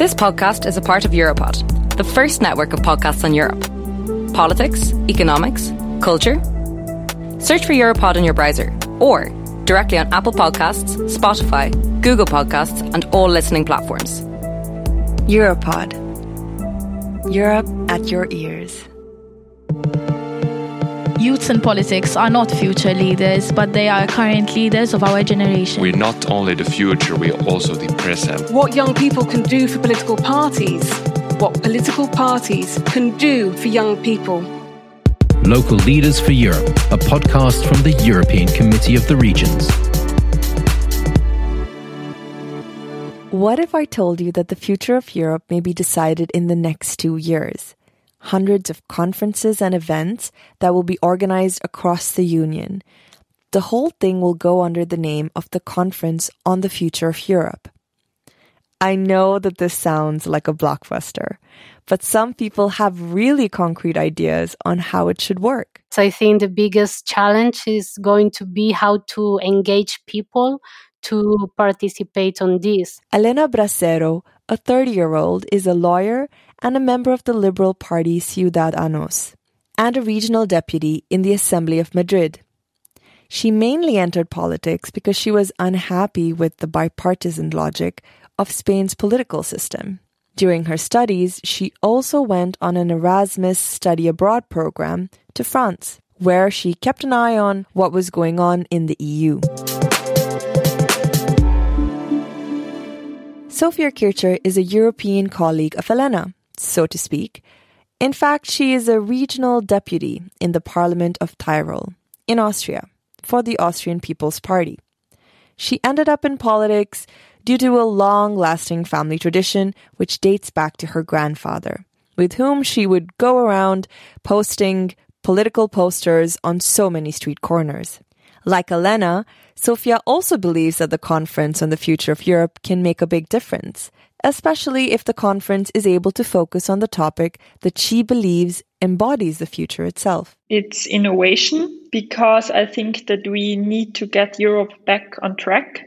This podcast is a part of Europod, the first network of podcasts on Europe. Politics, economics, culture. Search for Europod in your browser or directly on Apple Podcasts, Spotify, Google Podcasts, and all listening platforms. Europod. Europe at your ears. Youths in politics are not future leaders, but they are current leaders of our generation. We're not only the future, we're also the present. What young people can do for political parties, what political parties can do for young people. Local Leaders for Europe, a podcast from the European Committee of the Regions. What if I told you that the future of Europe may be decided in the next two years? Hundreds of conferences and events that will be organized across the Union. The whole thing will go under the name of the Conference on the Future of Europe. I know that this sounds like a blockbuster, but some people have really concrete ideas on how it should work. So I think the biggest challenge is going to be how to engage people to participate on this. Elena Brasero, a 30 year old, is a lawyer and a member of the Liberal Party Ciudadanos, and a regional deputy in the Assembly of Madrid. She mainly entered politics because she was unhappy with the bipartisan logic of Spain's political system. During her studies, she also went on an Erasmus study abroad program to France, where she kept an eye on what was going on in the EU. Sophia Kircher is a European colleague of Elena so to speak. In fact, she is a regional deputy in the Parliament of Tyrol, in Austria, for the Austrian People's Party. She ended up in politics due to a long lasting family tradition which dates back to her grandfather, with whom she would go around posting political posters on so many street corners. Like Elena, Sophia also believes that the Conference on the Future of Europe can make a big difference, especially if the conference is able to focus on the topic that she believes embodies the future itself. It's innovation because I think that we need to get Europe back on track.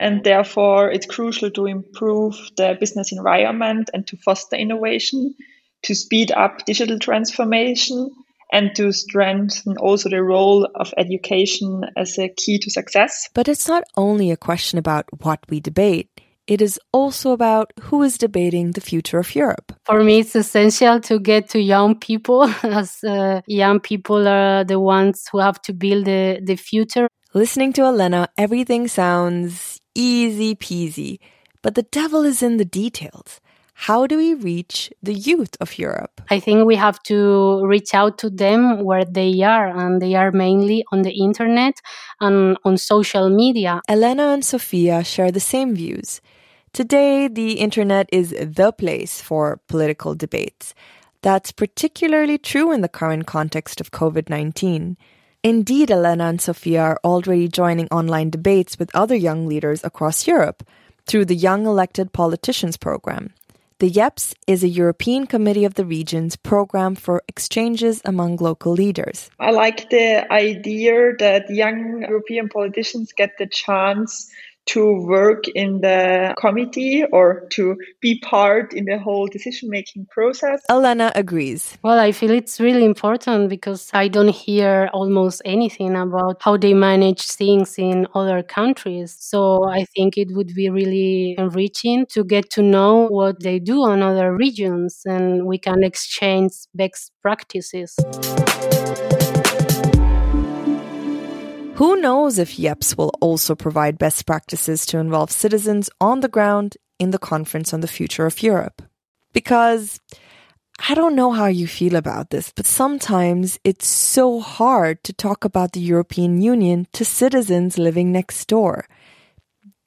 And therefore, it's crucial to improve the business environment and to foster innovation, to speed up digital transformation, and to strengthen also the role of education as a key to success. But it's not only a question about what we debate it is also about who is debating the future of Europe. For me, it's essential to get to young people, as uh, young people are the ones who have to build the, the future. Listening to Elena, everything sounds easy peasy, but the devil is in the details. How do we reach the youth of Europe? I think we have to reach out to them where they are, and they are mainly on the internet and on social media. Elena and Sophia share the same views. Today, the internet is the place for political debates. That's particularly true in the current context of COVID 19. Indeed, Elena and Sophia are already joining online debates with other young leaders across Europe through the Young Elected Politicians program. The YEPS is a European Committee of the Regions program for exchanges among local leaders. I like the idea that young European politicians get the chance to work in the committee or to be part in the whole decision making process. Elena agrees. Well, I feel it's really important because I don't hear almost anything about how they manage things in other countries. So I think it would be really enriching to get to know what they do on other regions and we can exchange best practices. Who knows if YEPS will also provide best practices to involve citizens on the ground in the Conference on the Future of Europe? Because I don't know how you feel about this, but sometimes it's so hard to talk about the European Union to citizens living next door.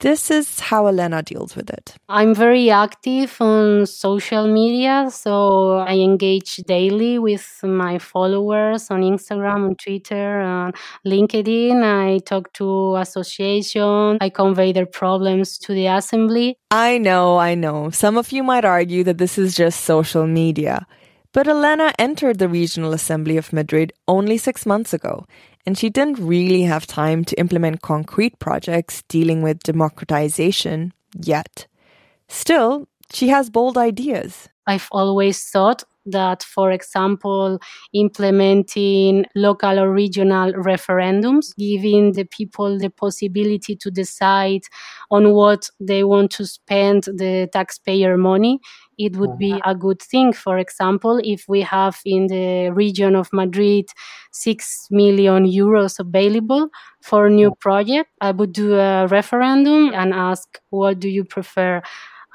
This is how Elena deals with it. I'm very active on social media, so I engage daily with my followers on Instagram, on Twitter, on LinkedIn. I talk to associations, I convey their problems to the assembly. I know, I know. Some of you might argue that this is just social media. But Elena entered the Regional Assembly of Madrid only six months ago, and she didn't really have time to implement concrete projects dealing with democratization yet. Still, She has bold ideas. I've always thought that, for example, implementing local or regional referendums, giving the people the possibility to decide on what they want to spend the taxpayer money, it would be mm-hmm. a good thing. For example, if we have in the region of Madrid 6 million euros available for a new mm-hmm. project, I would do a referendum and ask, what do you prefer?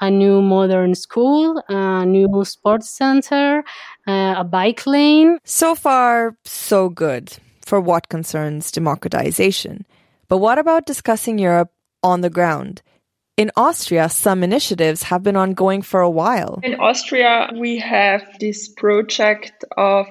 A new modern school, a new sports center, uh, a bike lane. So far, so good for what concerns democratization. But what about discussing Europe on the ground? In Austria, some initiatives have been ongoing for a while. In Austria, we have this project of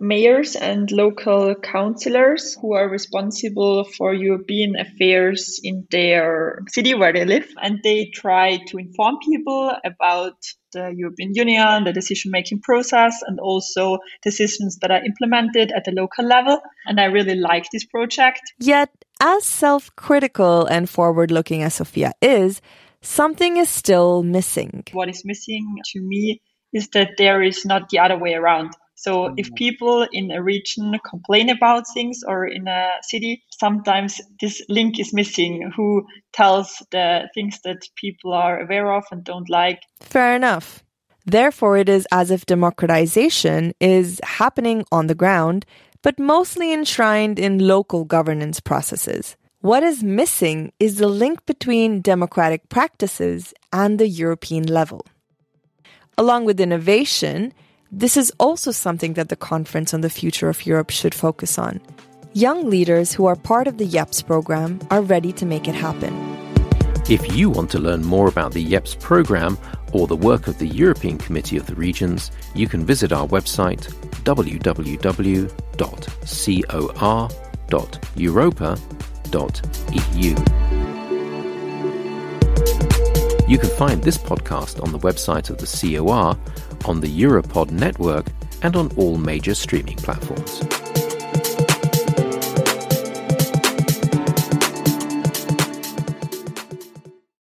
mayors and local councillors who are responsible for European affairs in their city where they live. And they try to inform people about the European Union, the decision making process, and also decisions that are implemented at the local level. And I really like this project. Yet, as self critical and forward looking as Sophia is, something is still missing. What is missing to me is that there is not the other way around. So if mm. people in a region complain about things or in a city, sometimes this link is missing who tells the things that people are aware of and don't like. Fair enough. Therefore, it is as if democratization is happening on the ground, but mostly enshrined in local governance processes. What is missing is the link between democratic practices and the European level. Along with innovation, this is also something that the Conference on the Future of Europe should focus on. Young leaders who are part of the YEPS program are ready to make it happen. If you want to learn more about the YEPS program or the work of the European Committee of the Regions, you can visit our website www.cor.europa.eu. You can find this podcast on the website of the COR, on the Europod network, and on all major streaming platforms.